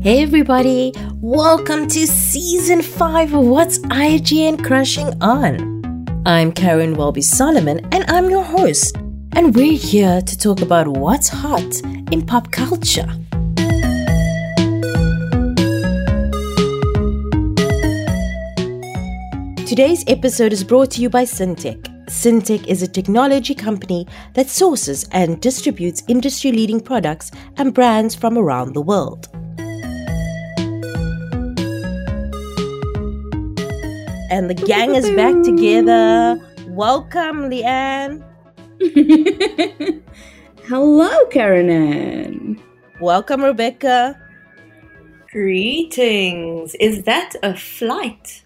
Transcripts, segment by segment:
Hey everybody, welcome to season 5 of What's IGN Crushing On. I'm Karen Welby Solomon and I'm your host, and we're here to talk about what's hot in pop culture. Today's episode is brought to you by Syntech. Syntech is a technology company that sources and distributes industry leading products and brands from around the world. And the gang is back together. Welcome, Leanne. Hello, Karen Ann. Welcome, Rebecca. Greetings. Is that a flight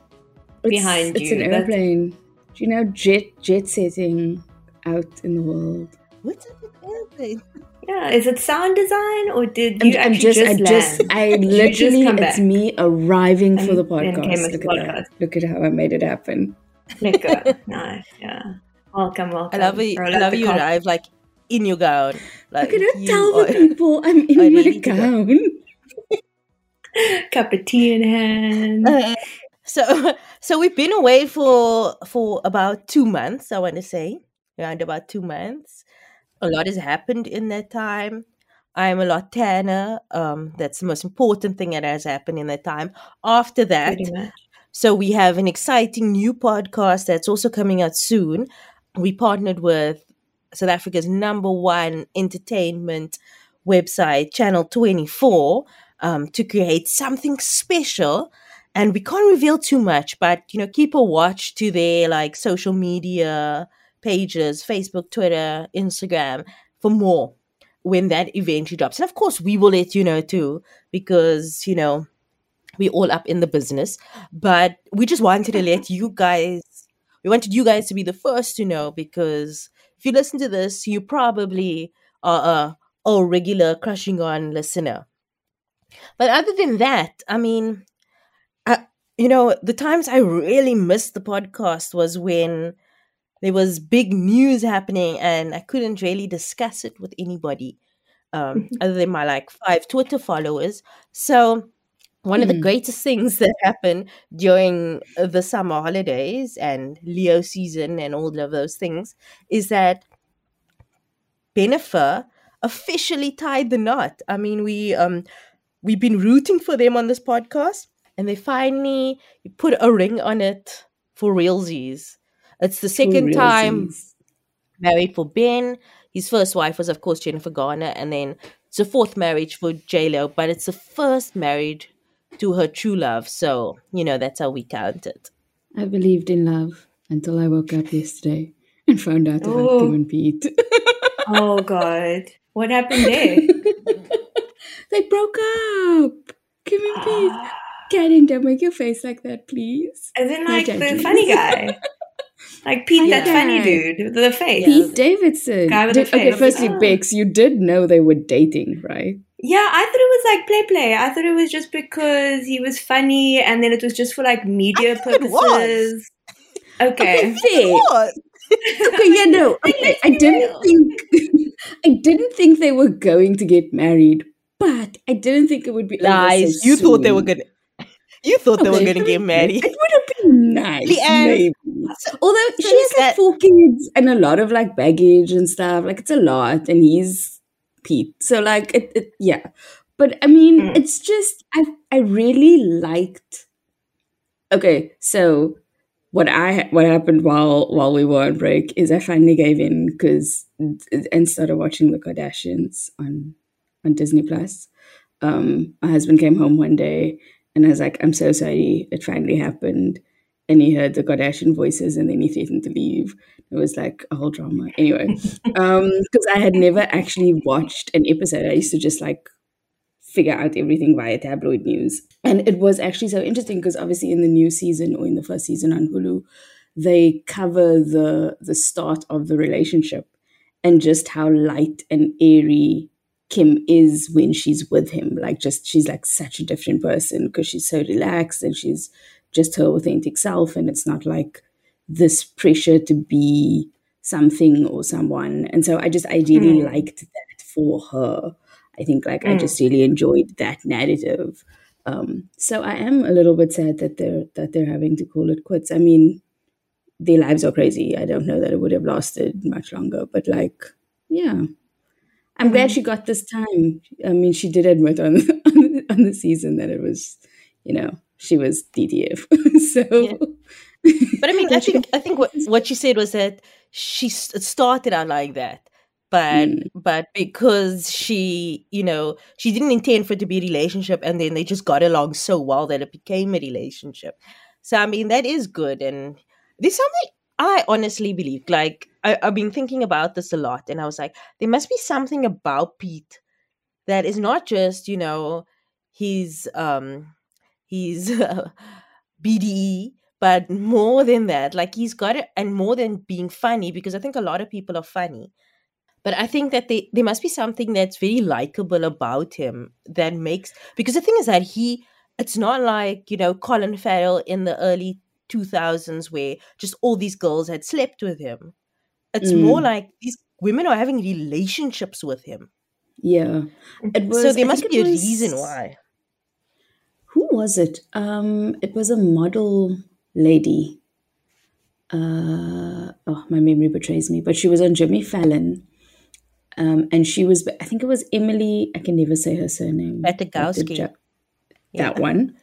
behind it's, you? It's an That's- airplane. Do you know jet jet setting out in the world? What's type of airplane? Yeah, is it sound design or did you I'm actually just, I just, just, land? I Did you just literally, come it's back? me arriving for the podcast. Look the at podcast. that. Look at how I made it happen. Lekker. nice. Yeah. Welcome, welcome. I love it. I love you cop- arrive like in your gown. Like Okay, don't you tell are- the people I'm in are my ready gown. Cup of tea in hand. Uh, so so we've been away for for about two months i want to say around about two months a lot has happened in that time. I'm a lot tanner um that's the most important thing that has happened in that time. After that so we have an exciting new podcast that's also coming out soon. We partnered with south africa's number one entertainment website channel 24 um, to create something special. And we can't reveal too much but you know keep a watch to their like social media pages facebook twitter instagram for more when that eventually drops. And of course we will let you know too because you know we're all up in the business. But we just wanted to mm-hmm. let you guys we wanted you guys to be the first to know because if you listen to this you probably are a, a regular crushing on listener. But other than that i mean I, you know the times i really missed the podcast was when there was big news happening and i couldn't really discuss it with anybody um, other than my like five twitter followers so one of the Mm. greatest things that happened during the summer holidays and leo season and all of those things is that Benifer officially tied the knot. I mean, we um we've been rooting for them on this podcast, and they finally put a ring on it for realsies. It's the second time Realsies. married for Ben. His first wife was, of course, Jennifer Garner, and then it's a fourth marriage for J Lo, but it's the first married to her true love. So you know that's how we count it. I believed in love until I woke up yesterday and found out about Oh. Kim and Pete. Oh God. What happened there? they broke up. Kim and Pete. Karen, don't make your face like that, please. As in No like the funny guy. Like Pete, Funny that funny dude with the face. Pete Davidson. Guy with the Did- okay, face. firstly, Ah. Bex, you did know they were dating, right? Yeah, I thought it was like play play. I thought it was just because he was funny and then it was just for like media thought it was. purposes. Okay. fair. Okay, yeah, no. Okay, I didn't think I didn't think they were going to get married, but I didn't think it would be over Lies. so you thought they were soon. gonna. You thought they were gonna get married. It would have been nice, Leanne, maybe. Although she has like four kids and a lot of like baggage and stuff, like it's a lot, and he's Pete. So like it, it yeah. But I mean, Mm. it's just I I really liked. Okay, so what I what happened while while we were on break is I finally gave in because and started watching the Kardashians on on Disney Plus. Um, my husband came home one day and I was like, "I'm so sorry, it finally happened." And he heard the Kardashian voices, and then he threatened to leave. It was like a whole drama. Anyway, um, because I had never actually watched an episode, I used to just like figure out everything via tabloid news. And it was actually so interesting because obviously in the new season or in the first season on Hulu, they cover the the start of the relationship and just how light and airy Kim is when she's with him. Like just she's like such a different person because she's so relaxed and she's just her authentic self and it's not like this pressure to be something or someone. And so I just I really Mm. liked that for her. I think like I Mm. just really enjoyed that narrative. Um, so I am a little bit sad that they're that they're having to call it quits. I mean, their lives are crazy. I don't know that it would have lasted much longer, but like, yeah. I'm glad Mhm. she got this time. I mean, she did admit on on on the season that it was, you know, she was DTF. so, Yeah. But I mean, I think I think what what she said was that she started out like that, but Mm. but because she you know she didn't intend for it to be a relationship, and then they just got along so well that it became a relationship. So I mean, that is good, and there's something I honestly believe. Like I, I've been thinking about this a lot, and I was like, there must be something about Pete that is not just you know he's um he's BDE, but more than that, like he's got it, and more than being funny, because I think a lot of people are funny. But I think that they, there must be something that's very likable about him that makes because the thing is that he it's not like, you know, Colin Farrell in the early 2000s where just all these girls had slept with him. It's more Mm. like these women are having relationships with him. yeah, it was. so there I must be a reason why. Was it? Um, it was a model lady. Uh, oh, my memory betrays me, but she was on Jimmy Fallon. Um, and she was, I think it was Emily. I can never say her surname. like the Ratajkowski. Ja- Yeah. that one.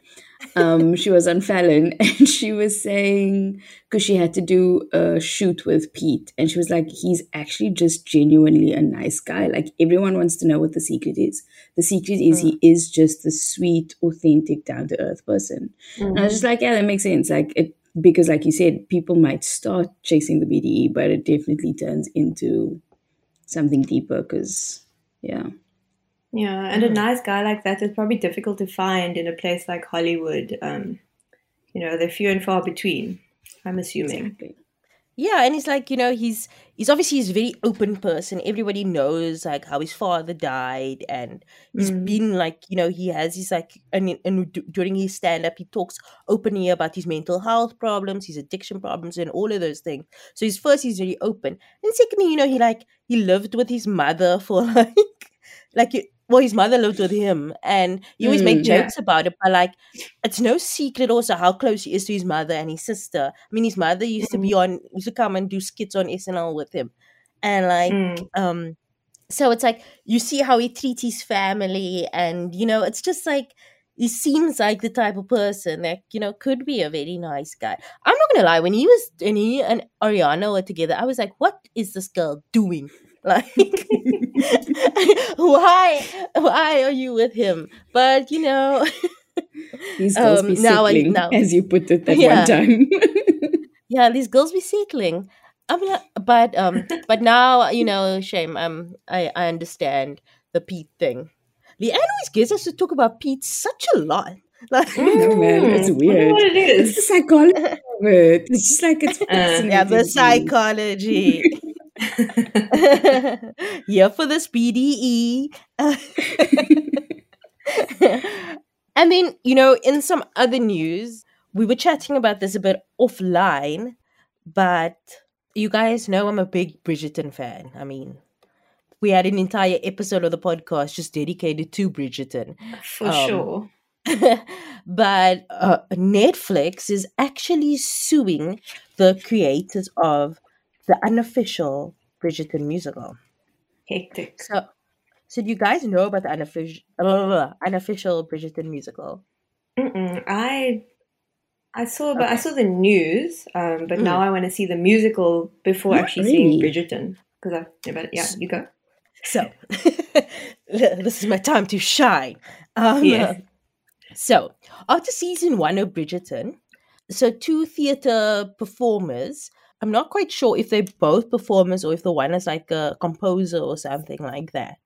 Um, she was on Fallon and she was saying because she had to do a shoot with Pete, and she was like, he's actually just genuinely a nice guy. Like everyone wants to know what the secret is. The secret is he is just the sweet, authentic, down to earth person. And I was just like, yeah, that makes sense. Like it because, like you said, people might start chasing the BDE, but it definitely turns into something deeper. Because yeah, Yeah, and a Mm. nice guy like that is probably difficult to find in a place like Hollywood. Um, you know, they're few and far between. I'm assuming. exactly. Yeah, and he's like, you know, he's he's obviously he's a very open person. Everybody knows like how his father died, and he's Mm. been like, you know, he has he's like, and and d- during his stand up, he talks openly about his mental health problems, his addiction problems, and all of those things. So he's first he's very open, and secondly, you know, he like he lived with his mother for like like well, his mother lived with him, and he always make Mm. Yeah. jokes about it. But like, it's no secret also how close he is to his mother and his sister. I mean, his mother used to be on used to come and do skits on SNL with him, and like, Mm. um, so it's like you see how he treats his family, and you know, it's just like he seems like the type of person that you know could be a very nice guy. I'm not gonna lie, when he was when he and Ariana were together, I was like, what is this girl doing? Like, why why are you with him? But you know, These girls Um, be now I- settling, now- as you put it that Yeah. one time. yeah, these girls be settling. I'm not, but um, but now you know, shame. Um, I I understand the Pete thing. Leanne always gets us to talk about Pete such a lot. Like, No, man, it's Mm, I wonder weird. what it It's the psychology of it. It's just like it's fascinating. yeah, the psychology. Here for this BDE. and then, you know, in some other news, we were chatting about this a bit offline, but you guys know I'm a big Bridgerton fan. I mean, we had an entire episode of the podcast just dedicated to Bridgerton. For Um, sure. but uh, Netflix is actually suing the creators of the unofficial Bridgerton musical. Hectic. So, so do you guys know about the unofficial, unofficial Bridgerton musical? Mm-mm. I I saw, but I saw the news. Um, but Mm. now I want to see the musical before Not actually seeing really. Bridgerton. Because I, yeah, but yeah, you go. So, this is my time to shine. Um, Yes. So, after season one of Bridgerton, so two theater performers, I'm not quite sure if they're both performers or if the one is like a composer or something like that.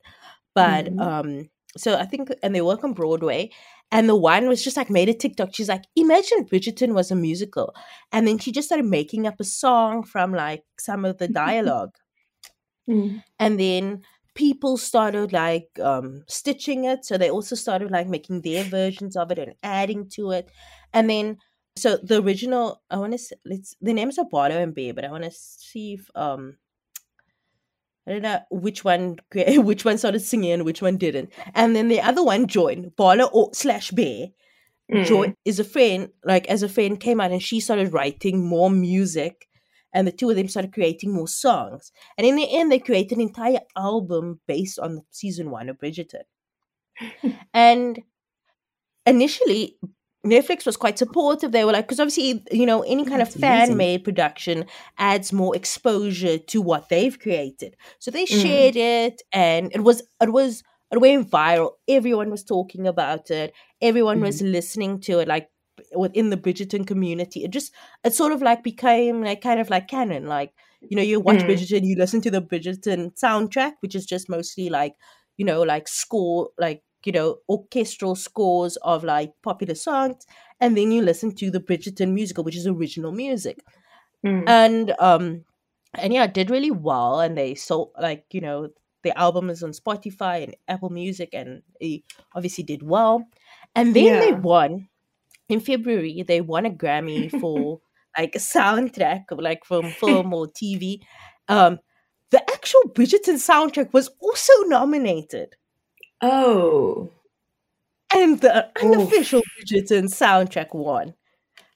But Mhm. um, so I think, and they work on Broadway. And the one was just like made a TikTok. She's like, imagine Bridgerton was a musical. And then she just started making up a song from like some of the dialogue Mm. and then people started like um stitching it so they also started like making their versions of it and adding to it and then so the original i want to let's the names are Barlow and Bear, but i want to see if um I don't know which one which one started singing and which one didn't. And then the other one joined. Barlow or slash Bear Mm. joined is a friend, like as a friend came out and she started writing more music and the two of them started creating more songs. And in the end they created an entire album based on season one of Bridgerton. and initially Netflix was quite supportive. They were like, because obviously, you know, any kind of That's amazing. fan made production adds more exposure to what they've created. So they Mm. shared it, and it was it was it went viral. Everyone was talking about it. Everyone was listening to it, like within the Bridgerton community. It just it sort of like became like kind of like canon. Like you know, you watch Mm. Bridgerton, you listen to the Bridgerton soundtrack, which is just mostly like you know, like score, like you know, orchestral scores of like popular songs, and then you listen to the Bridgerton musical, which is original music, Mm. and um, and yeah, it did really well, and they sold like you know, the album is on Spotify and Apple Music, and it obviously did well, and then they won in February. They won a Grammy for like a soundtrack, of, like from film or TV. Um, the actual Bridgerton soundtrack was also nominated Oh. and the Oof. unofficial Bridgerton soundtrack won.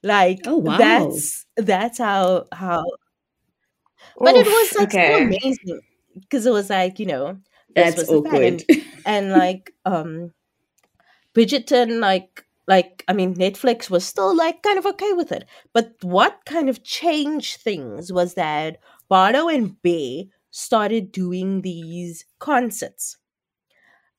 Like Oh, wow. that's that's how how but it was like so amazing because it was like, you know, That's was the fan awkward. and, and like um Bridgerton like like I mean Netflix was still like kind of okay with it. But what kind of changed things was that Barlow and Bear started doing these concerts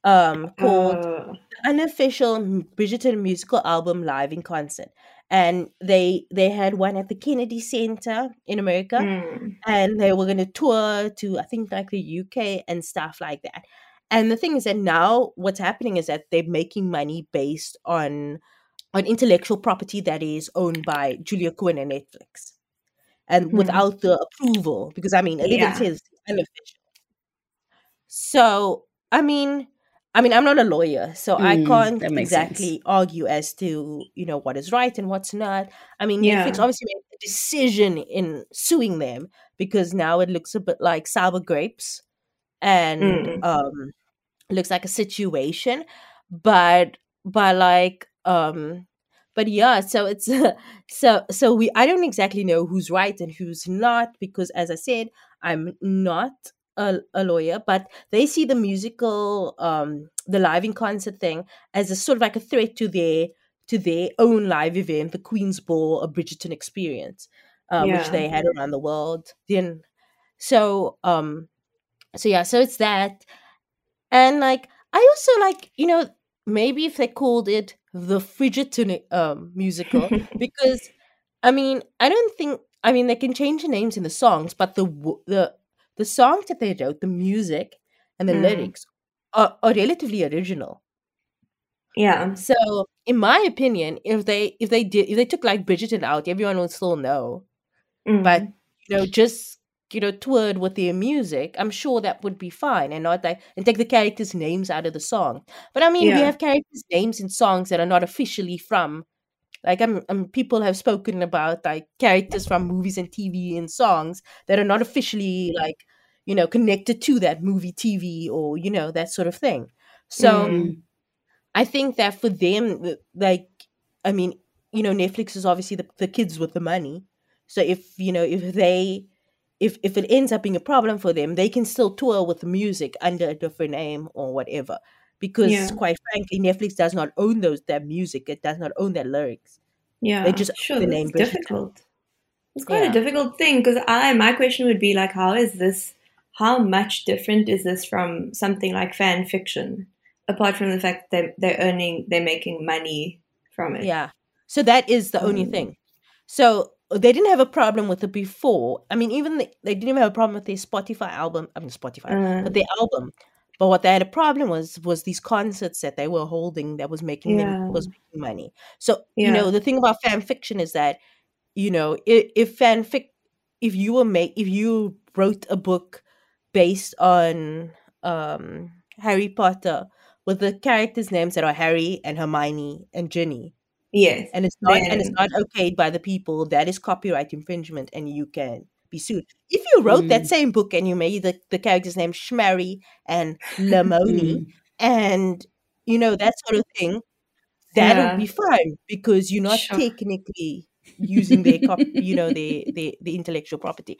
um called Uh, unofficial Bridgerton musical album live in concert. And they they had one at the Kennedy Center in America mm. and they were going to tour to I think like the UK and stuff like that. And the thing is that now what's happening is that they're making money based on on intellectual property that is owned by Julia Quinn and Netflix, and Hmm. without the approval, because I mean it even Yeah. says unofficial. So I mean, I mean I'm not a lawyer, so I Mm, can't that makes sense. exactly argue as to you know what is right and what's not. I mean, Yeah. Netflix obviously made a decision in suing them because now it looks a bit like sour grapes and Mm. um looks like a situation but but like um but yeah so it's so so we i don't exactly know who's right and who's not because as i said i'm not a, a lawyer but they see the musical um the live in concert thing as a sort of like a threat to their to their own live event the queen's ball a bridgerton experience uh, which they had around the world. Then so um so yeah so it's that. And like i also like you know maybe if they called it the Bridgerton um musical because i mean i don't think i mean they can change the names in the songs but the the the songs that they wrote the music and the Mm. lyrics are, are relatively original Yeah. so in my opinion if they if they did if they took like bridgerton out everyone would still know Mm. but you know just you know toured with their music i'm sure that would be fine and not like and take the characters names out of the song but i mean we have characters names in songs that are not officially from like I'm, i people have spoken about like characters from movies and tv and songs that are not officially like you know connected to that movie tv or you know that sort of thing so Mm. I think that for them, like, I mean, you know, Netflix is obviously the, the kids with the money. So if you know, if they, if if it ends up being a problem for them, they can still tour with the music under a different name or whatever. Because Yeah. quite frankly, Netflix does not own those that music. It does not own their lyrics. Yeah, It just sure. the name difficult. It's quite Yeah. a difficult thing because I my question would be like, how is this? How much different is this from something like fan fiction? Apart from the fact that they're earning, they're making money from it. Yeah. So that is the only Mm. thing. So they didn't have a problem with it before. I mean, even the, they didn't even have a problem with their Spotify album. I mean, Spotify, Uh, but their album. But what they had a problem was was these concerts that they were holding that was making them was making money. So you know the thing about fan fiction is that you know if, if fanfic if you were make if you wrote a book based on um Harry Potter with the characters' names that are Harry and Hermione and Ginny, yes. and it's not and it's not okayed by the people, that is copyright infringement, and you can be sued. If you wrote Mm. that same book and you made the, the characters name Shmari and Lamoni Mm. and you know that sort of thing, that Yeah. would be fine because you're not Sure. technically using their cop, you know, their, their the intellectual property.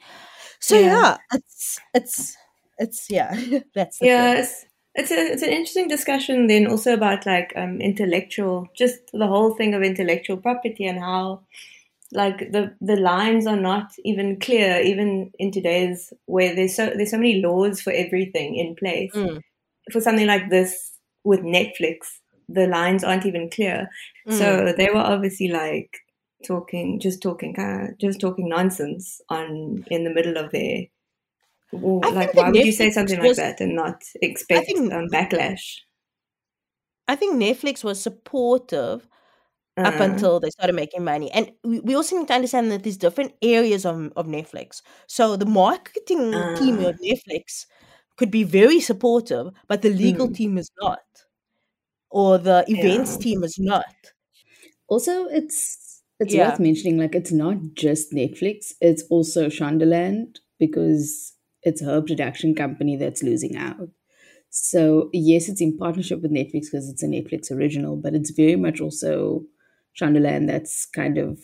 So Yeah. yeah, it's it's it's yeah, that's yeah it's, it's a it's an interesting discussion then also about like um intellectual just the whole thing of intellectual property and how like the the lines are not even clear even in today's where there's so there's so many laws for everything in place. Mm, for something like this with Netflix the lines aren't even clear. Mm. so they were obviously like talking just talking kind of just talking nonsense on in the middle of their Or, I like think the why would you say Netflix something like that and not expect think- um, backlash I think Netflix was supportive up Uh, until they started making money. And we, we also need to understand that there's different areas of, of Netflix. So the marketing team Ah. of Netflix could be very supportive, but the legal Mm. team is not. Or the events Yeah. team is not. Also, it's it's Yeah. worth mentioning like it's not just Netflix; it's also Shondaland because it's her production company that's losing out. So yes, it's in partnership with Netflix because it's a Netflix original, but it's very much also Shondaland that's kind of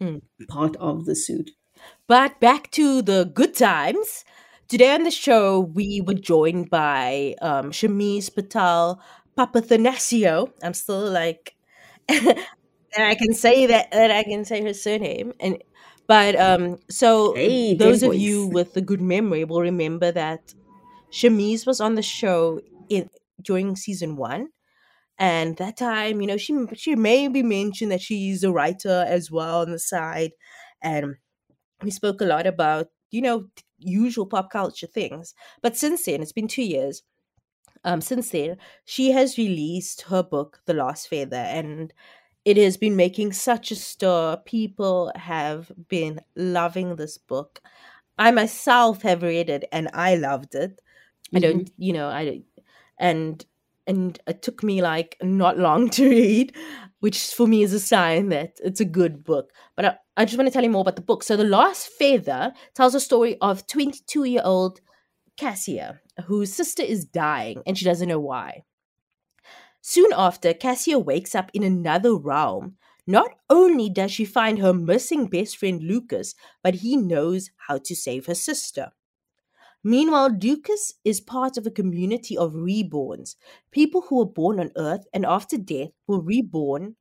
Mm. part of the suit. But back to the good times. Today on the show, we were joined by um, Shameez Patel Papathanasiou. I'm still like, and I can say that, that I can say her surname. And but um, so Hey, those of you with a good memory will remember that Shameez was on the show in during season one. And that time, you know, she she maybe mentioned that she's a writer as well on the side, and we spoke a lot about you know usual pop culture things. But since then, it's been two years. Um, since then, she has released her book, The Last Feather, and it has been making such a stir. People have been loving this book. I myself have read it, and I loved it. I mm-hmm. don't, you know, I and and it took me like not long to read, which for me is a sign that it's a good book. But I, I just want to tell you more about the book. So, The Last Feather tells a story of 22 year old Cassia, whose sister is dying and she doesn't know why. Soon after, Cassia wakes up in another realm. Not only does she find her missing best friend Lucas, but he knows how to save her sister. Meanwhile, Lucas is part of a community of reborns, people who were born on Earth and after death were reborn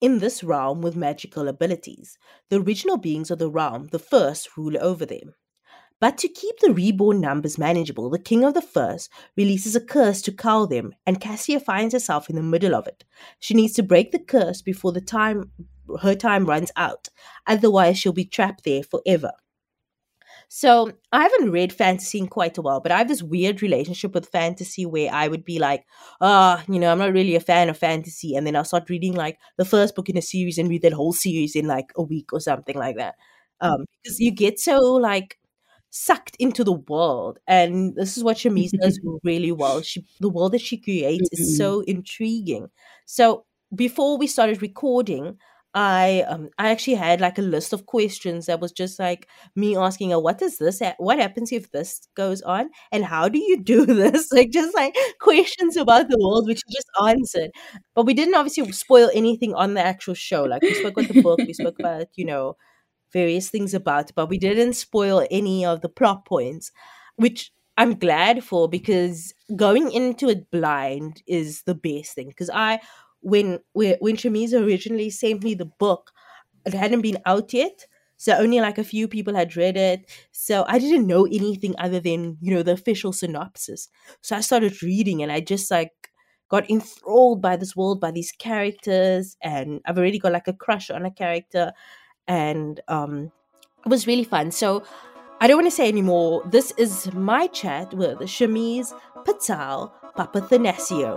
in this realm with magical abilities. The original beings of the realm, the first, rule over them. But to keep the reborn numbers manageable, the king of the first releases a curse to cull them, and Cassia finds herself in the middle of it. She needs to break the curse before the time her time runs out, otherwise she'll be trapped there forever. So I haven't read fantasy in quite a while, but I have this weird relationship with fantasy where I would be like, ah, you know, I'm not really a fan of fantasy, and then I'll start reading like the first book in a series and read that whole series in like a week or something like that. Um, because you get so like sucked into the world, and this is what Shameez does really well. She the world that she creates is so intriguing. So before we started recording, I um I actually had like a list of questions that was just like me asking her, what is this what happens if this goes on and how do you do this? Like just like questions about the world which she just answered. But we didn't obviously spoil anything on the actual show. Like we spoke about the book, we spoke about, you know, various things about but we didn't spoil any of the plot points, which I'm glad for because going into it blind is the best thing. Because I when when when originally sent me the book, it hadn't been out yet. So only like a few people had read it. So I didn't know anything other than, you know, the official synopsis. So I started reading and I just like got enthralled by this world, by these characters, and I've already got like a crush on a character. And um it was really fun. So I don't want to say anymore. This is my chat with Shameez Patel Papathanasiou.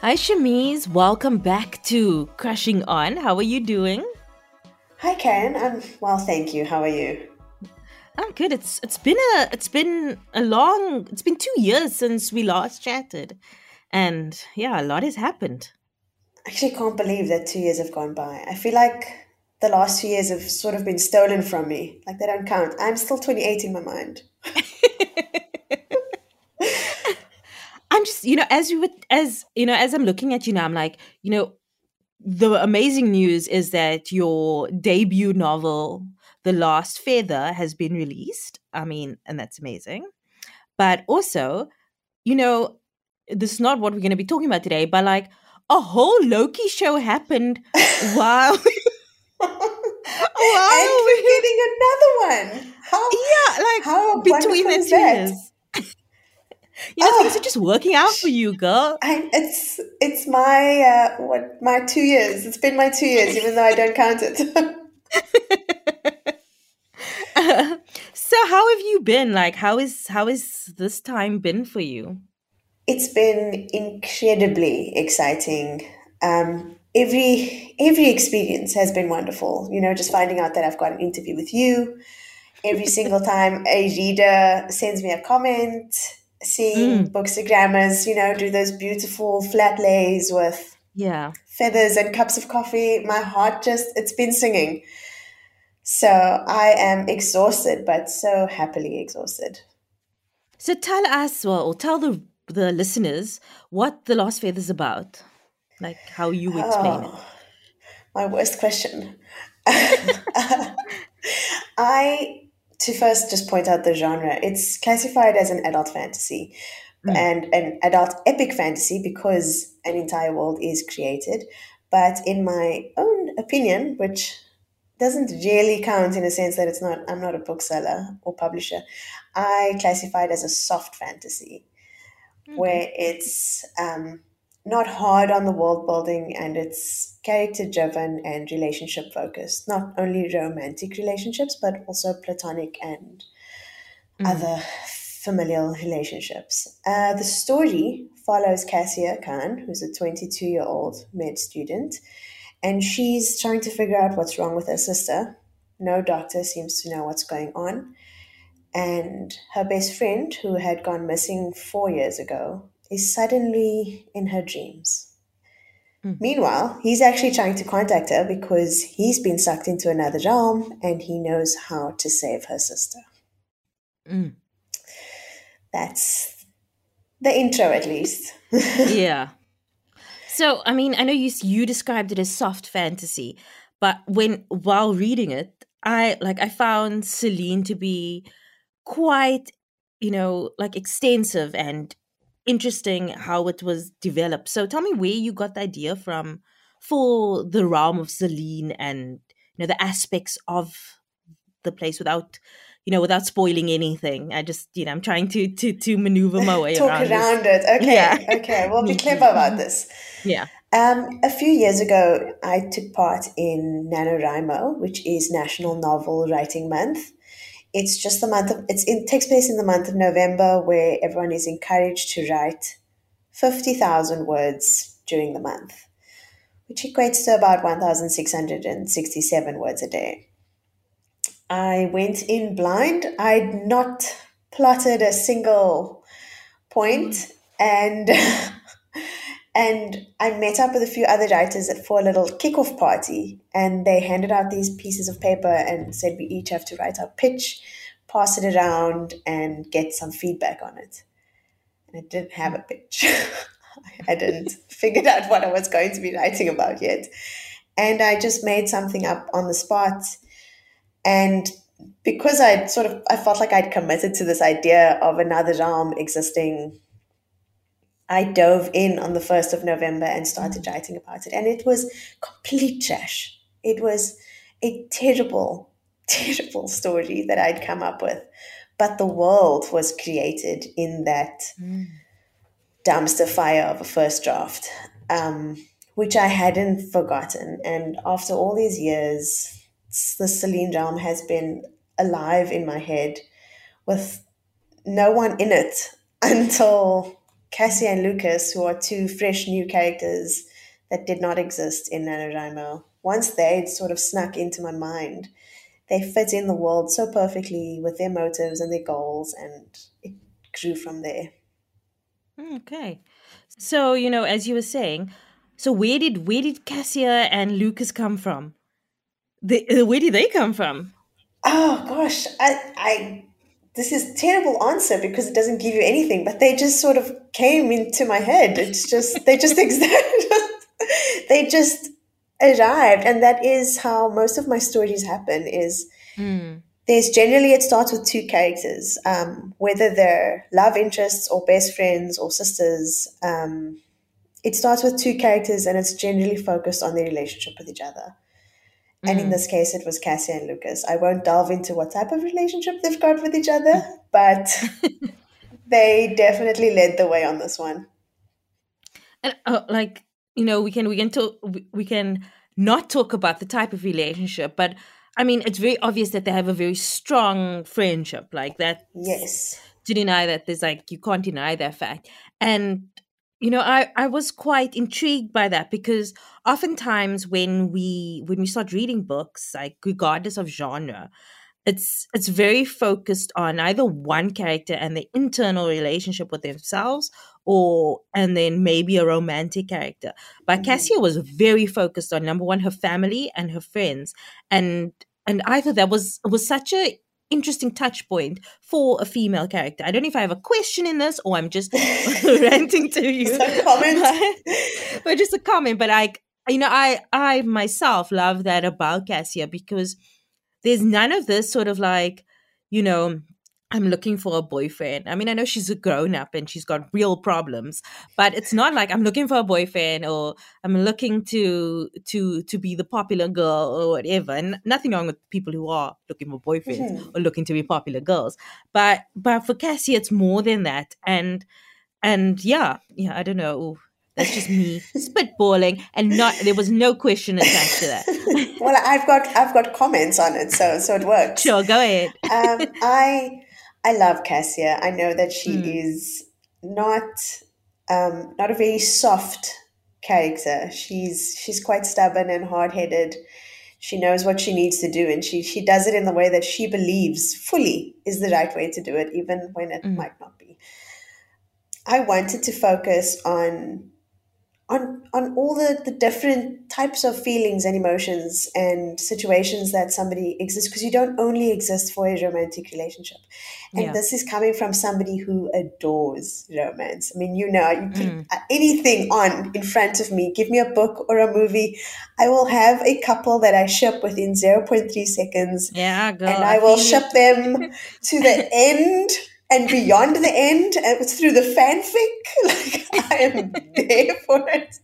Hi, Shameez. Welcome back to Crushing On. How are you doing? Hi, Karen. I'm well, thank you. How are you? I'm good. It's it's been a it's been a long it's been two years since we last chatted, and yeah, a lot has happened. I actually can't believe that two years have gone by. I feel like the last two years have sort of been stolen from me. Like they don't count. I'm still 28 in my mind. I'm just, you know, as you would, as you know, as I'm looking at you now, I'm like, you know, the amazing news is that your debut novel, The Last Feather, has been released. I mean, and that's amazing. But also, you know, this is not what we're going to be talking about today, but like a whole Loki show happened while. wow. And we're getting another one. How, yeah, like how between the two years. you know, oh, things are just working out for you, girl. I, it's it's my uh, what my two years. It's been my two years, even though I don't count it. uh, so, how have you been? Like, how is how is this time been for you? It's been incredibly exciting. Um, every every experience has been wonderful. You know, just finding out that I've got an interview with you every single time a reader sends me a comment, seeing mm. bookstagrammers, you know, do those beautiful flat lays with yeah feathers and cups of coffee. My heart just it's been singing. So I am exhausted, but so happily exhausted. So tell us, well, or tell the the listeners what the Last Feather is about like how you explain oh, it. My worst question. I to first just point out the genre it's classified as an adult fantasy mm. and an adult epic fantasy because an entire world is created. But in my own opinion which doesn't really count in a sense that it's not i'm not a bookseller or publisher i classify it as a soft fantasy okay. where it's um, not hard on the world building and it's character driven and relationship focused not only romantic relationships but also platonic and mm. other familial relationships uh, the story follows cassia khan who's a 22 year old med student and she's trying to figure out what's wrong with her sister no doctor seems to know what's going on and her best friend who had gone missing four years ago is suddenly in her dreams. Mm. Meanwhile, he's actually trying to contact her because he's been sucked into another realm and he knows how to save her sister. Mm. That's the intro, at least. yeah. So, I mean, I know you you described it as soft fantasy, but when while reading it, I like I found Celine to be quite, you know, like extensive and interesting how it was developed. So tell me where you got the idea from for the realm of Celine and you know the aspects of the place without you know without spoiling anything. I just you know I'm trying to to to maneuver my way talk around, around it. Okay, yeah. okay, we'll be clever about this. Yeah. Um, a few years ago, I took part in NaNoWriMo, which is National Novel Writing Month it's just the month of it's it takes place in the month of November where everyone is encouraged to write 50,000 words during the month, which equates to about 1,667 words a day. I went in blind. I'd not plotted a single point and And I met up with a few other writers for a little kickoff party, and they handed out these pieces of paper and said we each have to write our pitch, pass it around, and get some feedback on it. And I didn't have a pitch. I didn't figure out what I was going to be writing about yet. And I just made something up on the spot. And because I sort of I felt like I'd committed to this idea of another realm existing I dove in on the 1st of November and started mm. writing about it. And it was complete trash. It was a terrible, terrible story that I'd come up with. But the world was created in that mm. dumpster fire of a first draft, um, which I hadn't forgotten. And after all these years, the Celine realm has been alive in my head with no one in it until Cassie and Lucas, who are two fresh new characters that did not exist in NaNoWriMo, once they'd sort of snuck into my mind, they fit in the world so perfectly with their motives and their goals, and it grew from there. Okay. So, you know, as you were saying, so where did where did Cassia and Lucas come from? The, where did they come from? Oh gosh, I, I this is terrible answer because it doesn't give you anything, but they just sort of came into my head. It's just they just they just arrived, and that is how most of my stories happen. Is Mm. there's generally it starts with two characters, um, whether they're love interests or best friends or sisters. Um, it starts with two characters, and it's generally focused on their relationship with each other. And in Mm. this case, it was Cassie and Lucas. I won't delve into what type of relationship they've got with each other, but they definitely led the way on this one. And uh, like you know, we can we can talk we- we can not talk about the type of relationship, but I mean, it's very obvious that they have a very strong friendship. Like that, Yes. to deny that there's like you can't deny that fact and you know i i was quite intrigued by that because oftentimes when we when we start reading books like regardless of genre it's it's very focused on either one character and the internal relationship with themselves or and then maybe a romantic character but Mhm. cassia was very focused on number one her family and her friends and and i thought that was was such a interesting touch point for a female character. I don't know if I have a question in this or I'm just ranting to you. Just a comment. But, but just a comment. But I you know, I I myself love that about Cassia because there's none of this sort of like, you know, I'm looking for a boyfriend. I mean, I know she's a grown up and she's got real problems, but it's not like I'm looking for a boyfriend or I'm looking to to to be the popular girl or whatever. And nothing wrong with people who are looking for boyfriends Mhm. or looking to be popular girls. But but for Cassie, it's more than that. And and yeah, yeah, I don't know. That's just me spitballing, and not there was no question attached to that. well, I've got I've got comments on it, so so it works. Sure, go ahead. um, I I love Cassia. I know that she Mm. is not um, not a very soft character. She's she's quite stubborn and hard headed. She knows what she needs to do, and she she does it in the way that she believes fully is the right way to do it, even when it Mm. might not be. I wanted to focus on on on all the, the different types of feelings and emotions and situations that somebody exists because you don't only exist for a romantic relationship and Yeah. this is coming from somebody who adores romance i mean you know you put Mm. anything on in front of me give me a book or a movie i will have a couple that i ship within 0.3 seconds Yeah, girl. and I will feel you. ship them to the end and beyond the end and it's through the fanfic. Like I am there for it.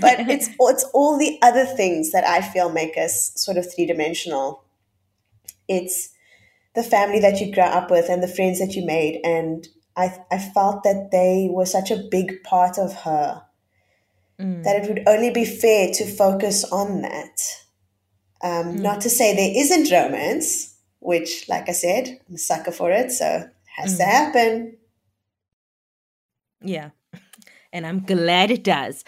But it's it's all the other things that I feel make us sort of three dimensional. It's the family that you grow up with and the friends that you made, and I I felt that they were such a big part of her Mm. that it would only be fair to focus on that. Um, Mm. Not to say there isn't romance, which, like I said, I'm a sucker for it, so has to Mm. happen. Yeah. And I'm glad it does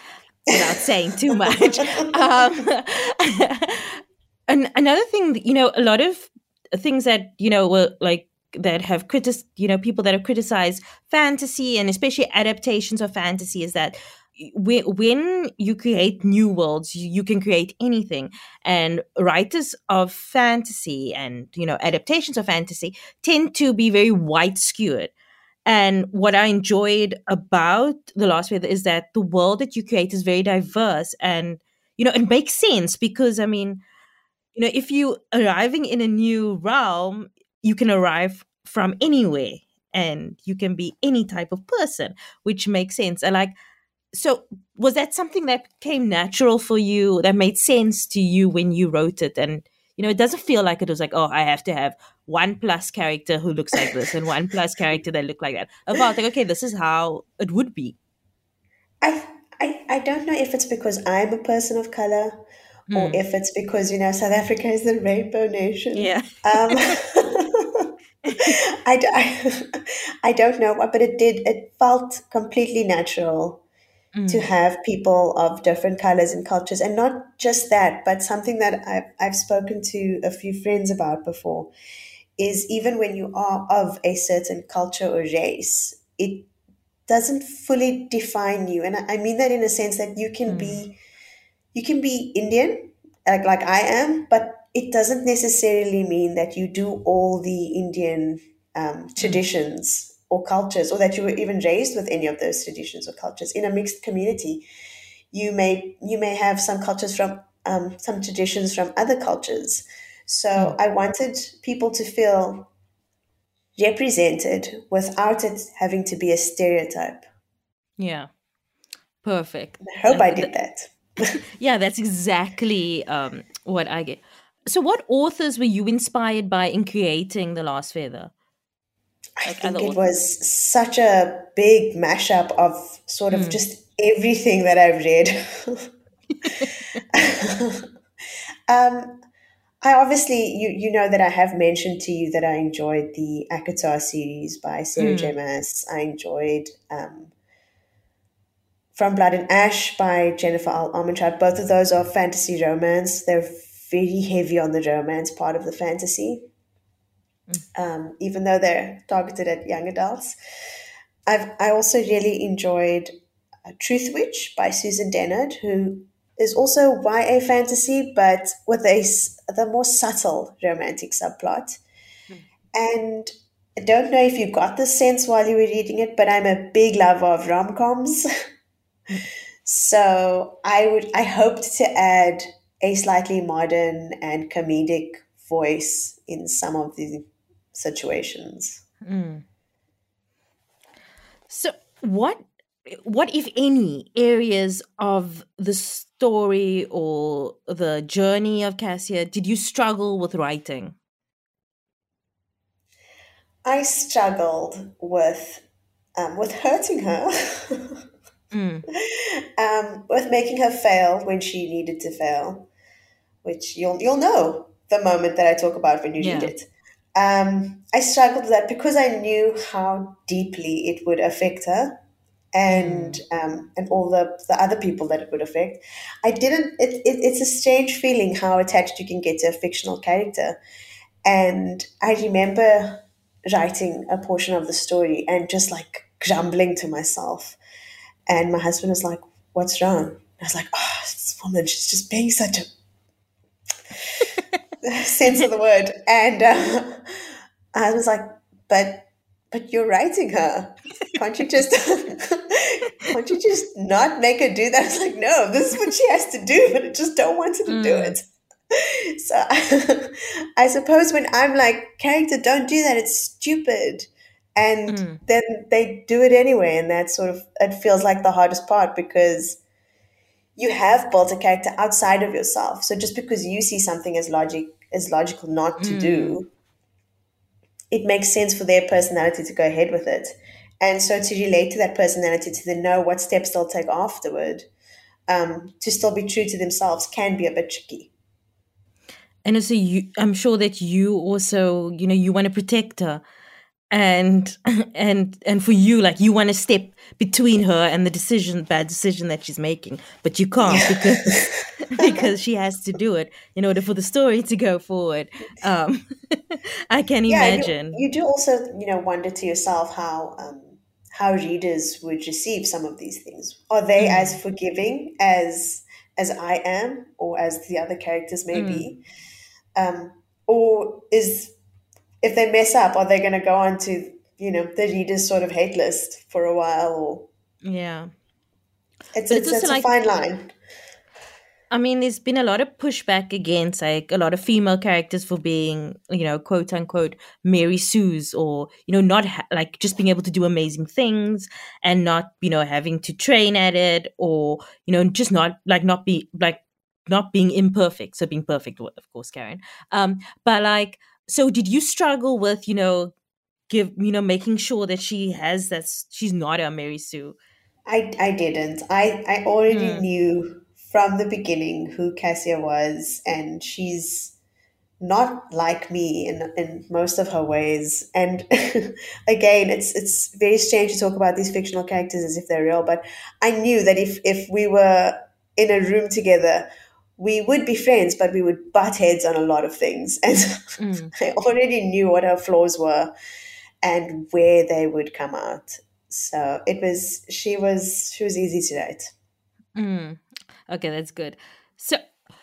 without saying too much. Um, and another thing, that, you know, a lot of things that, you know, were like, that have critic, you know, people that have criticized fantasy and especially adaptations of fantasy is that when, you create new worlds, you, you can create anything. And writers of fantasy and, you know, adaptations of fantasy tend to be very white skewed. And what I enjoyed about The Last Feather is that the world that you create is very diverse and, you know, it makes sense because, I mean, you know, if you arriving in a new realm, you can arrive from anywhere and you can be any type of person, which makes sense. And like, so was that something that came natural for you, that made sense to you when you wrote it? And, you know, it doesn't feel like it was like, oh, I have to have one plus character who looks like this and one plus character that look like that. Felt like, okay, this is how it would be. I, I, I don't know if it's because I'm a person of color or Hmm. if it's because, you know, South Africa is the rainbow nation. Yeah. Um, I, I, I don't know, but it did, it felt completely natural to Mm. have people of different colors and cultures. And not just that, but something that I've, I've spoken to a few friends about before is even when you are of a certain culture or race, it doesn't fully define you. And I mean that in a sense that you can mm. be you can be Indian, like like I am, but it doesn't necessarily mean that you do all the Indian um, hmm. traditions mm. Or cultures, or that you were even raised with any of those traditions or cultures in a mixed community. You may you may have some cultures from um, some traditions from other cultures. So mm. I wanted people to feel represented without it having to be a stereotype. Yeah, perfect. I hope I did that. yeah, that's exactly um, what I get. So, what authors were you inspired by in creating The Last Feather? I think it was such a big mashup of sort of mm. just everything that I've read. um, I obviously, you you know that I have mentioned to you that I enjoyed the ACOTAR series by Sarah mm. J. Maas. I enjoyed um, From Blood and Ash by Jennifer L. Armentrout. Both of those are fantasy romance. They're very heavy on the romance part of the fantasy. Um, even though they're targeted at young adults. I've I also really enjoyed uh, Truthwitch by Susan Dennard, who is also YA fantasy, but with a the more subtle romantic subplot. Hmm. And I don't know if you got the sense while you were reading it, but I'm a big lover of rom coms. so I would I hoped to add a slightly modern and comedic voice in some of the situations. Mm. So what what if any areas of the story or the journey of cassia did you struggle with writing i struggled with um, with hurting her mm. um, with making her fail when she needed to fail which you'll you'll know the moment that i talk about when you yeah. it um, i struggled with that because i knew how deeply it would affect her and mm. um, and all the, the other people that it would affect. I didn't. It, it, it's a strange feeling how attached you can get to a fictional character, and I remember writing a portion of the story and just like grumbling to myself, and my husband was like, "What's wrong?" I was like, "Oh, this woman, she's just being such a." sense of the word and uh, i was like but but you're writing her. Can't you just can't you just not make her do that? I was like, no, this is what she has to do, but I just don't want her to mm. do it. So I suppose when I'm like, character, don't do that, it's stupid. And mm. then they do it anyway, and that sort of it feels like the hardest part because you have built a character outside of yourself. So just because you see something as logic as logical not to mm. do it makes sense for their personality to go ahead with it. And so to relate to that personality, to then know what steps they'll take afterward, um, to still be true to themselves can be a bit tricky. And also, you, I'm sure that you also, you know, you want to protect her and and and for you like you want to step between her and the decision bad decision that she's making but you can't because because she has to do it in order for the story to go forward. Um i can yeah, imagine. you, you, do also you know wonder to yourself how um how readers would receive some of these things. Are they mm. as forgiving as as i am or as the other characters may mm. be? Um or is if they mess up, are they going to go on to you know the reader's sort of hate list for a while? Or yeah, it's it's, it's, it's a fine line. I mean, there's been a lot of pushback against like a lot of female characters for being, you know, quote unquote Mary Sue's or, you know, not ha- like just being able to do amazing things and not, you know, having to train at it or, you know, just not like not be like not being imperfect. So being perfect, of course, Karen. Um, but like, so did you struggle with you know give you know making sure that she has that she's not a mary sue? I i didn't. I i already hmm. knew from the beginning who cassia was and she's not like me in in most of her ways. And again it's it's very strange to talk about these fictional characters as if they're real but i knew that if if we were in a room together we would be friends, but we would butt heads on a lot of things. And mm. I already knew what her flaws were and where they would come out. So it was she was she was easy to date. Mm. Okay, that's good. So,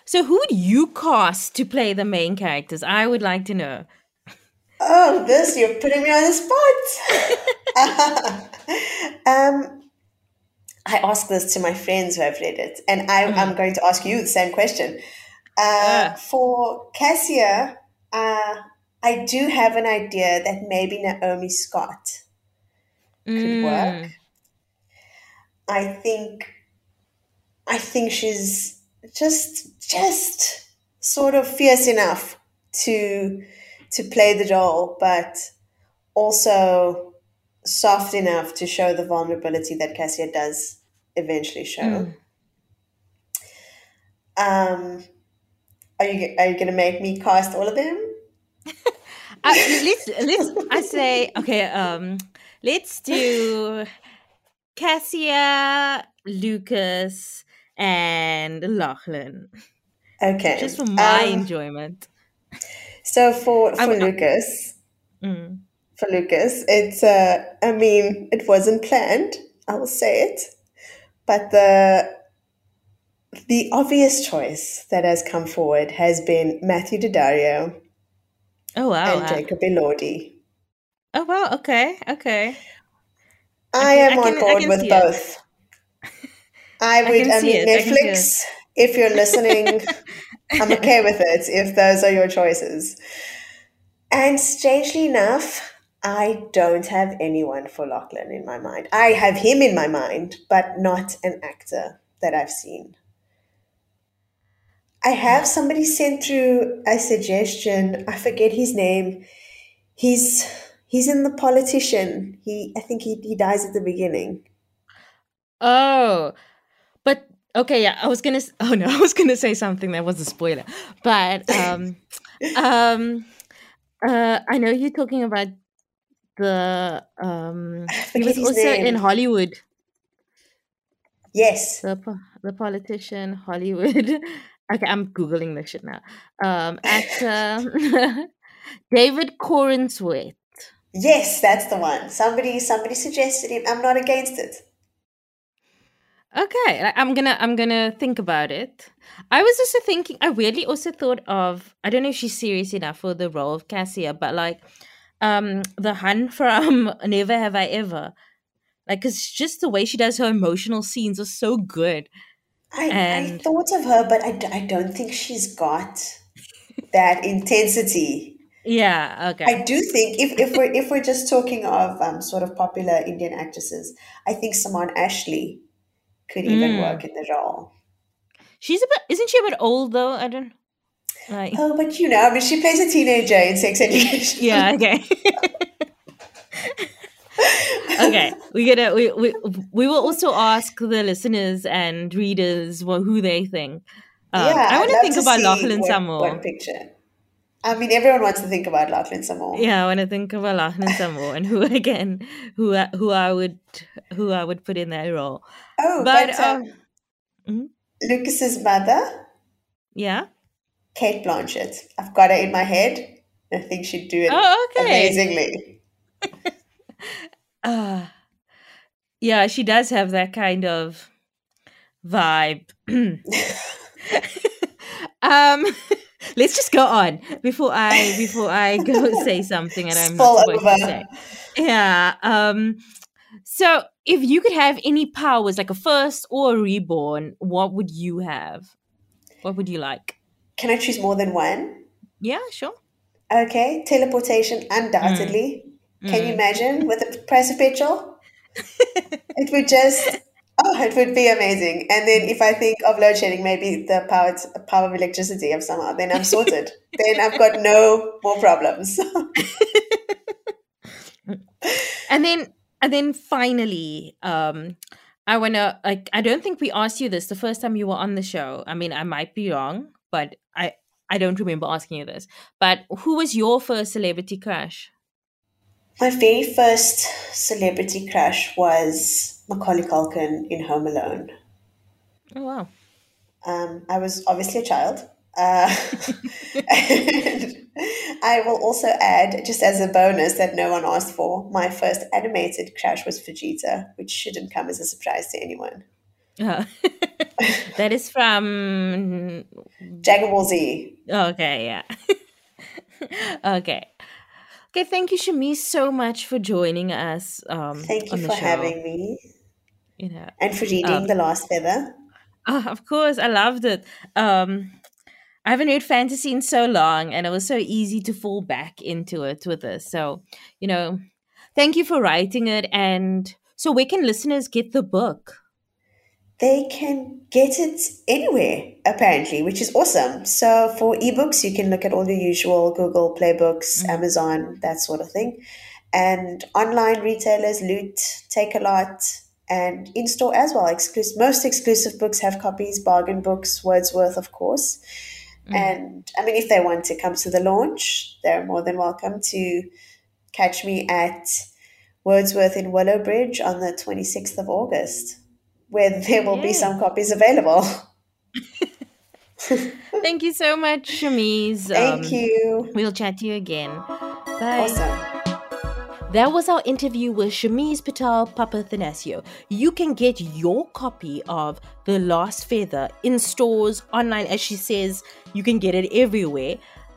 so who would you cast to play the main characters? I would like to know. Oh, this you're putting me on the spot. um, I ask this to my friends who have read it, and I, am going to ask you the same question. Uh, For Cassia, uh, I do have an idea that maybe Naomi Scott could Mm. work. I think I think she's just just sort of fierce enough to to play the role, but also soft enough to show the vulnerability that Cassia does eventually show. Um, are you are you going to make me cast all of them? Uh, let's let's. I say okay. Um, let's do Cassia, Lucas, and Lachlan, Okay. just for my Um, enjoyment. so for for I'm- Lucas, Mm. For Lucas, it's uh, I mean, it wasn't planned. I will say it, but the the obvious choice that has come forward has been Matthew Daddario Oh wow! and Jacob Elordi. Oh wow! Okay, okay. I can- am I on can- I board with it. both. I would. I, mean, I see Netflix. If you're listening, I'm okay with it. If those are your choices. And strangely enough, I don't have anyone for Lachlan in my mind. I have him in my mind, but not an actor that I've seen. I have somebody sent through a suggestion. I forget his name. He's he's in the politician. He I think he, he dies at the beginning. Oh, but okay, yeah. I was gonna. Oh no, I was gonna say something that was a spoiler. But um, um, uh, I know you're talking about the um. He was also name. in Hollywood. Yes. The the politician Hollywood. okay, I'm googling this shit now. Um, actor David Corenswet. Yes, that's the one. Somebody somebody suggested him. I'm not against it. Okay, I'm gonna I'm gonna think about it. I was also thinking. I weirdly also thought of. I don't know if she's serious enough for the role of Cassia, but like, um, the Hun from Never Have I Ever. Like, cause just the way she does her emotional scenes are so good. I, I thought of her, but I, I don't think she's got that intensity. Yeah. Okay. I do think if, if we're if we're just talking of um, sort of popular Indian actresses, I think Simone Ashley could even Mm. work in the role. she's a bit. Isn't she a bit old though? I don't. Like. Oh, but you know, I mean, she plays a teenager in Sex Education. Yeah. Okay. okay we gonna we, we we will also ask the listeners and readers who they think um, i I'd want to think about lachlan more What picture? I mean, everyone wants to think about Lachlan some more. yeah i want to think about lachlan some more and who again who I- who i would who i would put in that role Oh, But, but, um, um, mhm. Lucas's mother, yeah Cate Blanchett. I've got her in my head. I think she'd do it oh okay. amazingly. uh, yeah she does have that kind of vibe. Um let's just go on before i before i go say something and i'm not Spill supposed to say yeah um so if you could have any powers like a first or a reborn what would you have? What would you like Can I choose more than one? yeah sure Okay, teleportation, undoubtedly. Can you imagine with the price of petrol? it would just, oh, it would be amazing. And then if I think of load shedding, maybe the power, power of electricity of somehow, then I'm sorted. then I've got no more problems. and then and then finally um i want to like i don't think we asked you this the first time you were on the show i mean i might be wrong but i i don't remember asking you this but who was your first celebrity crush My very first celebrity crush was Macaulay Culkin in Home Alone. oh wow Um, I was obviously a child. Uh, I will also add, just as a bonus that no one asked for, my first animated crush was Vegeta, which shouldn't come as a surprise to anyone. Oh. that is from Dragon Ball Z. Okay, yeah. okay. Okay, thank you, Shami, so much for joining us. Um, Thank you for show. having me You know, and for reading Um, The Last Feather. oh, of course, I loved it. Um, I haven't read fantasy in so long, and it was so easy to fall back into it with this. So, you know, thank you for writing it. And so, where can listeners get the book? They can get it anywhere, apparently, which is awesome. So for ebooks, you can look at all the usual Google Play Books, mm. Amazon, that sort of thing. And online retailers, Loot, Takealot, and in store as well. Exclusive, most exclusive books have copies, bargain books, Wordsworth, of course. Mm. And I mean, if they want to come to the launch, they're more than welcome to catch me at Wordsworth in Willowbridge on the 26th of August, where there will be some copies available. Thank you so much, Shamiz. Thank Um, you. We'll chat to you again. Bye. Awesome. That was our interview with Shameez Patel Papathanasiou. You can get your copy of The Last Feather in stores, online, as she says, you can get it everywhere.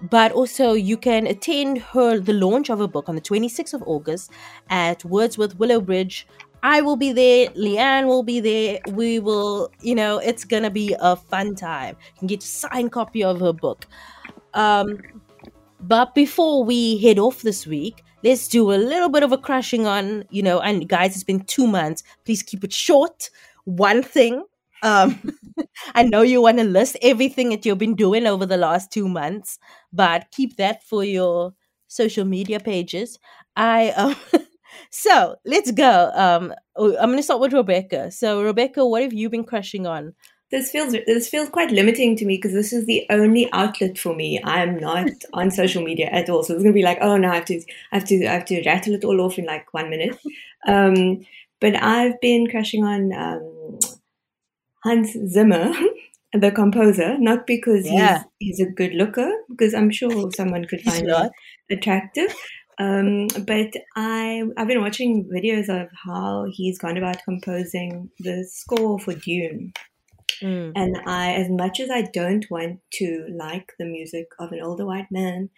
But also you can attend her the launch of her book on the 26th of August at Wordsworth Willowbridge. I will be there, Leanne will be there. We will, you know, it's gonna be a fun time. You can get a signed copy of her book. Um, but before we head off this week, let's do a little bit of a crushing on, you know, and guys, it's been two months. Please keep it short. One thing. Um, I know you want to list everything that you've been doing over the last two months, but keep that for your social media pages. I um, so let's go. Um, oh, I'm gonna start with Rebecca. So Rebecca, what have you been crushing on? This feels this feels quite limiting to me because this is the only outlet for me. I'm not on social media at all, so it's gonna be like, oh no, I have to, I have to, I have to rattle it all off in like one minute. Um, but I've been crushing on um, Hans Zimmer, the composer, not because Yeah. he's he's a good looker, because I'm sure someone could find him attractive. Um, but I I've been watching videos of how he's gone about composing the score for Dune. Mm. And I, as much as I don't want to like the music of an older white man,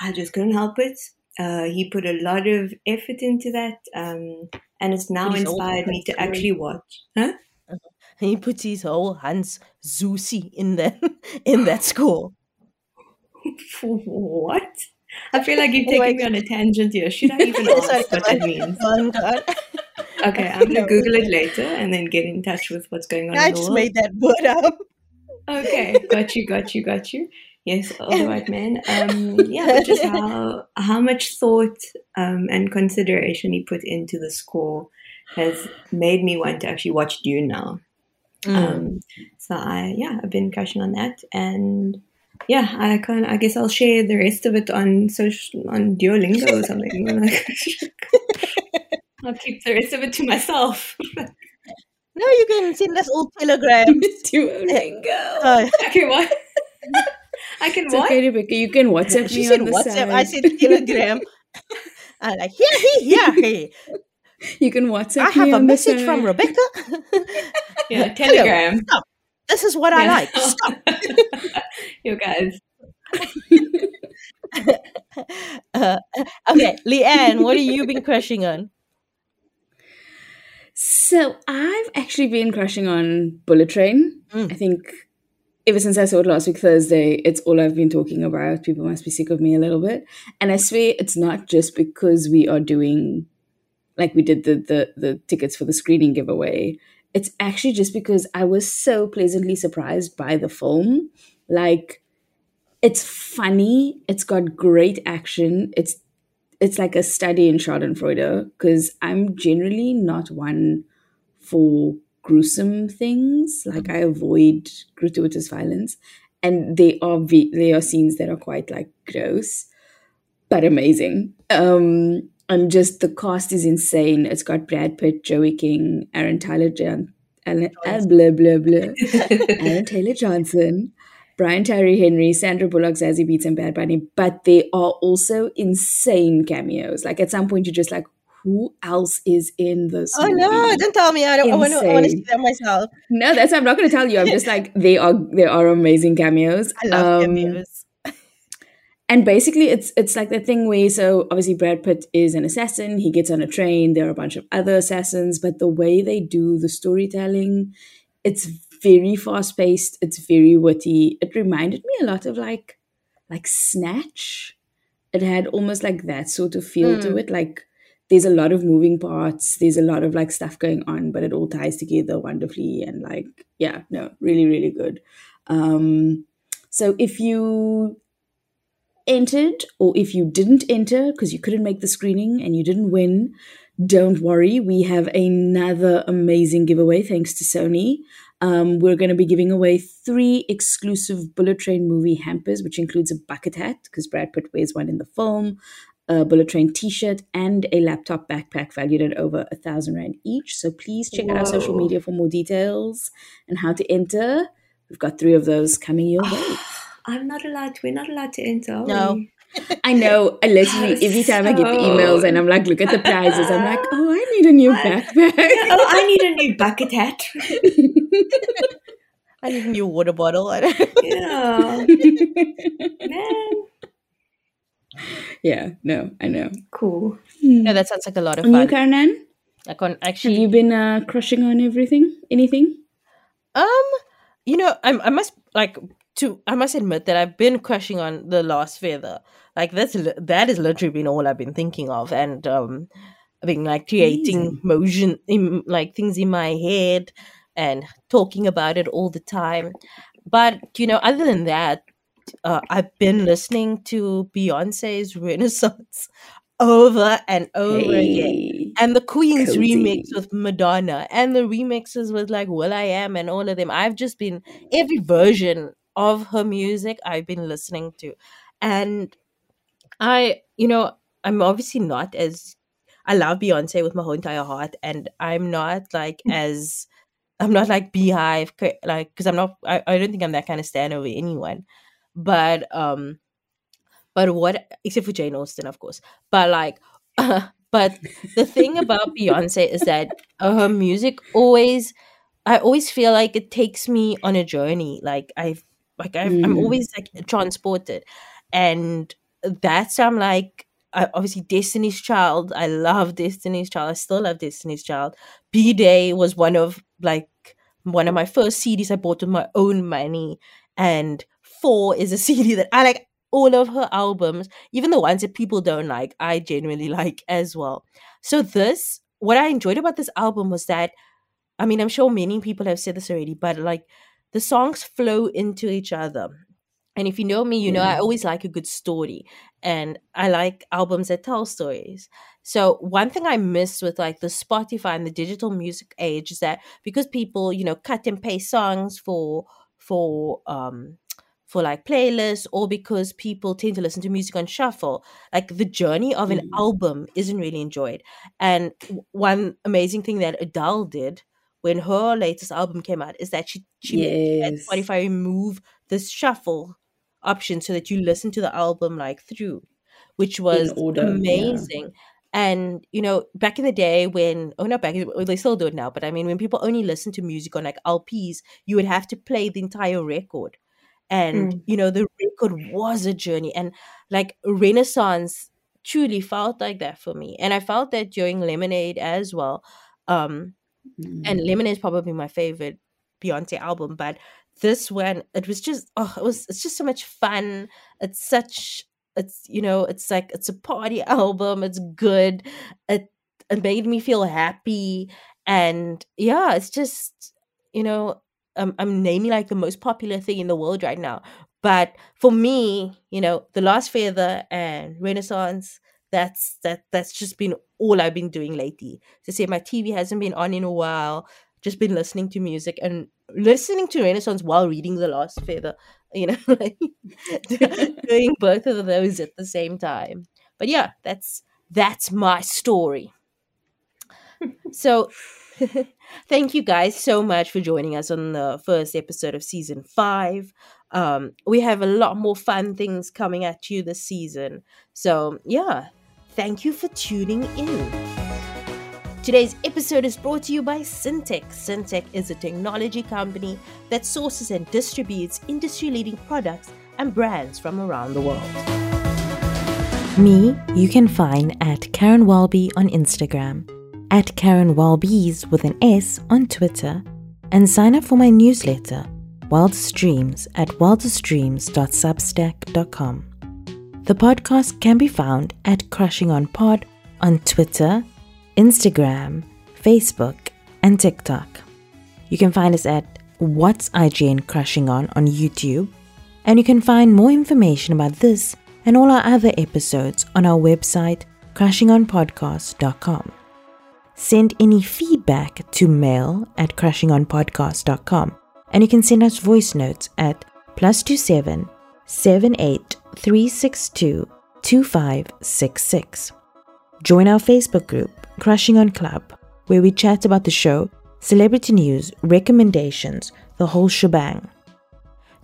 I just couldn't help it. Uh, he put a lot of effort into that, um, and it's now he's inspired me to actually watch. Huh? He puts his whole Hans Zusi in the in that score. what? I feel like you've taken me on a tangent here. Should I even Sorry, what that means? Okay, I'm gonna No. Google it later and then get in touch with what's going on. I in the just world. made that word up. Okay, got you, got you, got you. Yes, older white man. Um, yeah, just how how much thought um, and consideration he put into the score has made me want to actually watch Dune now. Mm. Um, so I yeah, I've been crushing on that, and yeah, I can I guess I'll share the rest of it on social on Duolingo or something. I'll keep the rest of it to myself. No, you can send us all telegrams. Duolingo. Oh. I can what? I can It's what? okay, Rebecca. You can WhatsApp she me said on the WhatsApp. side. I said telegram. I like yeah, here, yeah, here. you can WhatsApp me. I have me a on the message from. Rebecca. Yeah, Hello, Telegram. Stop. This is what I like. Stop. you guys. Uh, okay, Leanne, what have you been crushing on? So I've actually been crushing on Bullet Train. Mm. I think ever since I saw it last week Thursday, it's all I've been talking about. People must be sick of me a little bit. And I swear it's not just because we are doing like we did the the, the tickets for the screening giveaway. It's actually just because I was so pleasantly surprised by the film. Like it's funny, it's got great action, it's it's like a study in Schadenfreude because I'm generally not one for gruesome things. Like I avoid gratuitous violence, and they are they are scenes that are quite like gross, but amazing. Um, and just the cast is insane. It's got Brad Pitt, Joey King, Aaron Tyler John, Alan, blah blah blah, Aaron Taylor Johnson, Brian Tyree Henry, Sandra Bullock, Zazie Beetz, and Bad Bunny, but they are also insane cameos. Like at some point, you're just like, who else is in this? Oh no! Don't tell me. I don't. I want to. I want to see that myself. No, that's I'm not going to tell you. I'm just like they are. They are amazing cameos. I love Um, cameos. And basically it's it's like the thing where so obviously Brad Pitt is an assassin, he gets on a train, there are a bunch of other assassins, but the way they do the storytelling, it's very fast paced, it's very witty. It reminded me a lot of like like Snatch. It had almost like that sort of feel to Mm. it. Like there's a lot of moving parts, there's a lot of like stuff going on, but it all ties together wonderfully and like yeah, no, really, really good. Um so if you entered or if you didn't enter because you couldn't make the screening and you didn't win, don't worry. We have another amazing giveaway thanks to Sony. Um, we're going to be giving away three exclusive Bullet Train movie hampers, which includes a bucket hat because Brad Pitt wears one in the film, a Bullet Train T-shirt, and a laptop backpack valued at over a thousand rand each. So please check out our social media for more details and how to enter. We've got three of those coming your way. I'm not allowed. We're not allowed to enter. No. we? I know. I literally every time I get the emails and I'm like, look at the prizes. I'm like, oh, I need a new I- backpack. Oh, I need a new bucket hat. I need a new water bottle. I don't- yeah, man. yeah, no, I know. Cool. no, that sounds like a lot of And you, fun. Karanan, I can't have actually. you been uh, crushing on everything? Anything? Um, you know, I I must like to I must admit that I've been crushing on the last feather. Like that's that has literally been all I've been thinking of, and um, I've been like creating Amazing. motion, in, like things in my head, and talking about it all the time. But you know, other than that, uh, I've been listening to Beyonce's Renaissance over and over again and the Queen's Cozy. remix with Madonna and the remixes with like Will I Am and all of them. I've just been every version of her music I've been listening to. And I, you know, I'm obviously not as I love Beyonce with my whole entire heart, and I'm not like as I'm not like BeyHive, like because I'm not. I, I don't think I'm that kind of stan over anyone, but um, but what except for Jane Austen, of course. But like, but the thing about Beyonce is that uh, her music always, I always feel like it takes me on a journey. Like I've, like I've, I'm Mm. always like transported, and that's I'm like. I, obviously, Destiny's Child. I love Destiny's Child. I still love Destiny's Child. B'Day was one of like one of my first CDs I bought with my own money, and Four is a CD that I like. All of her albums, even the ones that people don't like, I genuinely like as well. So this, what I enjoyed about this album was that, I mean, I'm sure many people have said this already, but like the songs flow into each other. And if you know me, you know I always like a good story, and I like albums that tell stories. So one thing I miss with like the Spotify and the digital music age is that because people, you know, cut and paste songs for for um for like playlists or because people tend to listen to music on shuffle, like the journey of an Mm. album isn't really enjoyed. And one amazing thing that Adele did when her latest album came out is that she she made Yes. Spotify remove this shuffle option so that you listen to the album like through, which was order, yeah. amazing. And you know, back in the day when oh not back they still do it now, but I mean when people only listen to music on like LPs, you would have to play the entire record. And Mm. you know, the record was a journey. And like Renaissance truly felt like that for me. And I felt that during Lemonade as well. Um Mm. and Lemonade is probably my favorite Beyonce album, but this one it was just oh it was it's just so much fun. It's such it's you know it's like it's a party album. It's good. It it made me feel happy and yeah, it's just you know I'm I'm naming like the most popular thing in the world right now. But for me, you know, The Last Feather and Renaissance, that's that that's just been all I've been doing lately to say my TV hasn't been on in a while. Just been listening to music and listening to Renaissance while reading The Last Feather. You know, like doing both of those at the same time. But yeah, that's that's my story. So thank you guys so much for joining us on the first episode of season five. Um, we have a lot more fun things coming at you this season. So, yeah, thank you for tuning in. Today's episode is brought to you by Syntech. Syntech is a technology company that sources and distributes industry leading products and brands from around the world. Me, you can find at Karen Walby on Instagram, at Karen Walbys with an S on Twitter, and sign up for my newsletter, Wildest Dreams, at wildestdreams.substack.com. The podcast can be found at Crushing on Pod on Twitter, Instagram, Facebook, and TikTok. You can find us at What's IGN Crushing On on YouTube, and you can find more information about this and all our other episodes on our website, crushingonpodcast.com. Send any feedback to mail at crushingonpodcast.com, and you can send us voice notes at plus two seven seven eight three six two two five six six. Join our Facebook group, Crushing on Club, where we chat about the show, celebrity news, recommendations, the whole shebang.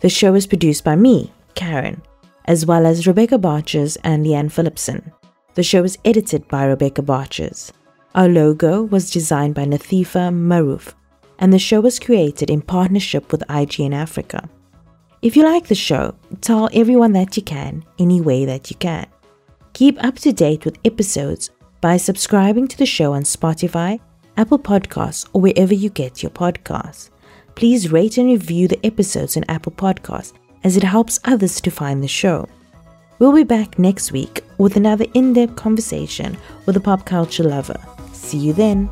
The show is produced by me, Karen, as well as Rebecca Barches and Leanne Phillipson. The show is edited by Rebecca Barches. Our logo was designed by Nathifa Maruf, and the show was created in partnership with IGN Africa. If you like the show, tell everyone that you can, any way that you can. Keep up to date with episodes by subscribing to the show on Spotify, Apple Podcasts, or wherever you get your podcasts. Please rate and review the episodes on Apple Podcasts as it helps others to find the show. We'll be back next week with another in depth conversation with a pop culture lover. See you then.